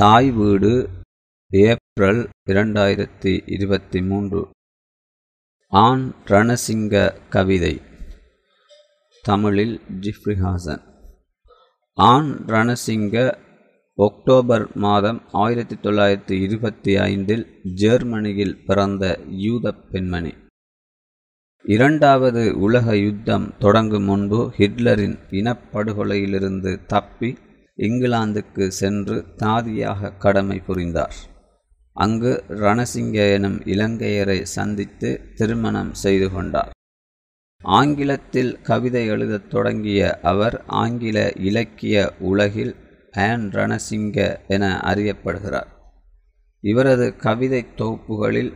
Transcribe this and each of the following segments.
தாய் வீடு ஏப்ரல் இரண்டாயிரத்தி இருபத்தி மூன்று ஆண் ரணசிங்க கவிதை. தமிழில் ஜிஃப்ரிஹாசன் ஆண் ரணசிங்க ஒக்டோபர் மாதம் ஆயிரத்தி தொள்ளாயிரத்தி இருபத்தி ஐந்தில் ஜெர்மனியில் பிறந்த யூத பெண்மணி. இரண்டாவது உலக யுத்தம் தொடங்கும் முன்பு ஹிட்லரின் இனப்படுகொலையிலிருந்து தப்பி இங்கிலாந்துக்கு சென்று தாதியாக கடமை புரிந்தார். அங்கு ரணசிங்க எனும் இலங்கையரை சந்தித்து திருமணம் செய்து கொண்டார். ஆங்கிலத்தில் கவிதை எழுதத் தொடங்கிய அவர் ஆங்கில இலக்கிய உலகில் ஆன் ரணசிங்க என அறியப்படுகிறார். இவரது கவிதை தொகுப்புகளில்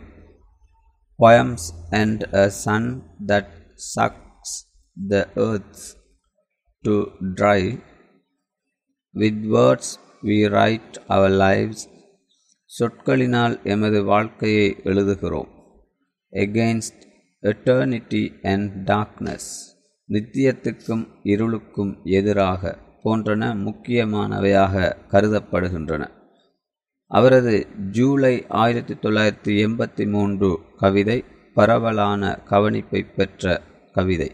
poems and a sun that sucks the earth to dry with words we write our lives சொற்களினால் எமது வாழ்க்கையை எழுதுகிறோம். எகெயின்ஸ்ட் எட்டர்னிட்டி அண்ட் டார்க்னஸ் நித்தியத்துக்கும் இருளுக்கும் எதிராக போன்றன முக்கியமானவையாக கருதப்படுகின்றன. அவரது ஜூலை ஆயிரத்தி தொள்ளாயிரத்தி எண்பத்தி மூன்று கவிதை பரவலான கவனிப்பை பெற்ற கவிதை.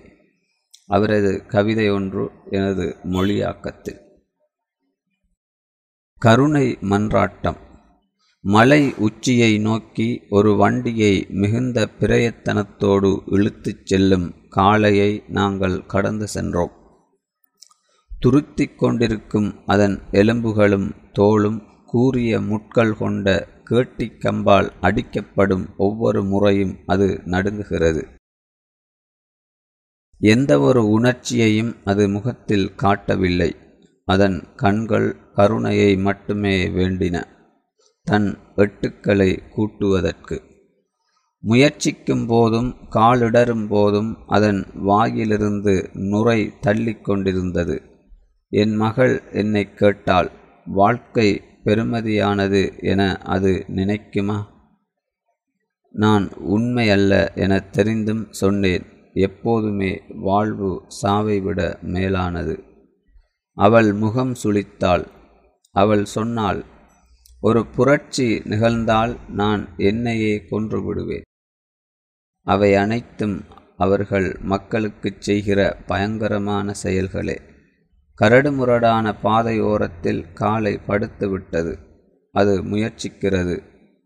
அவரது கவிதை ஒன்று எனது மொழியாக்கத்தில். கருணை மன்றாட்டம். மலை உச்சியை நோக்கி ஒரு வண்டியை மிகுந்த பிரயத்தனத்தோடு இழுத்துச் செல்லும் காளையை நாங்கள் கடந்து சென்றோம். துருத்திக் கொண்டிருக்கும் அதன் எலும்புகளும் தோளும் கூறிய முட்கள் கொண்ட கேட்டிக்கம்பால் அடிக்கப்படும் ஒவ்வொரு முறையும் அது நடுங்குகிறது. எந்தவொரு உணர்ச்சியையும் அது முகத்தில் காட்டவில்லை. அதன் கண்கள் கருணையை மட்டுமே வேண்டின தன் வெட்டுக்களை கூட்டுவதற்கு. முயற்சிக்கும் போதும் காலிடரும் போதும் அதன் வாயிலிருந்து நுரை தள்ளிக்கொண்டிருந்தது என் மகள் என்னை கேட்டாள் வாழ்க்கை பெருமதியானது என அது நினைக்குமா? நான் உண்மை அல்ல என தெரிந்தும் சொன்னேன். எப்போதுமே வாழ்வு சாவை விட மேலானது. அவள் முகம் சுளித்தாள். அவள் சொன்னாள் ஒரு புரட்சி நிகழ்ந்தால் நான் என்னையே கொன்று விடுவேன் அவை அனைத்தும் அவர்கள் மக்களுக்குச் செய்கிற பயங்கரமான செயல்களே. கரடுமுரடான பாதையோரத்தில் காலை படுத்துவிட்டது. அது முயற்சிக்கிறது.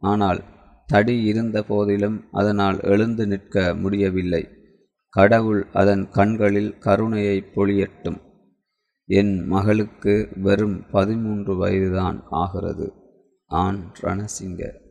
ஆனால் தடி இருந்த போதிலும் அதனால் எழுந்து நிற்க முடியவில்லை. கடவுள் அதன் கண்களில் கருணையை பொழியட்டும். என் மகளுக்கு வெறும் பதிமூன்று வயதுதான் ஆகிறது. ஆண் ரணசிங்க.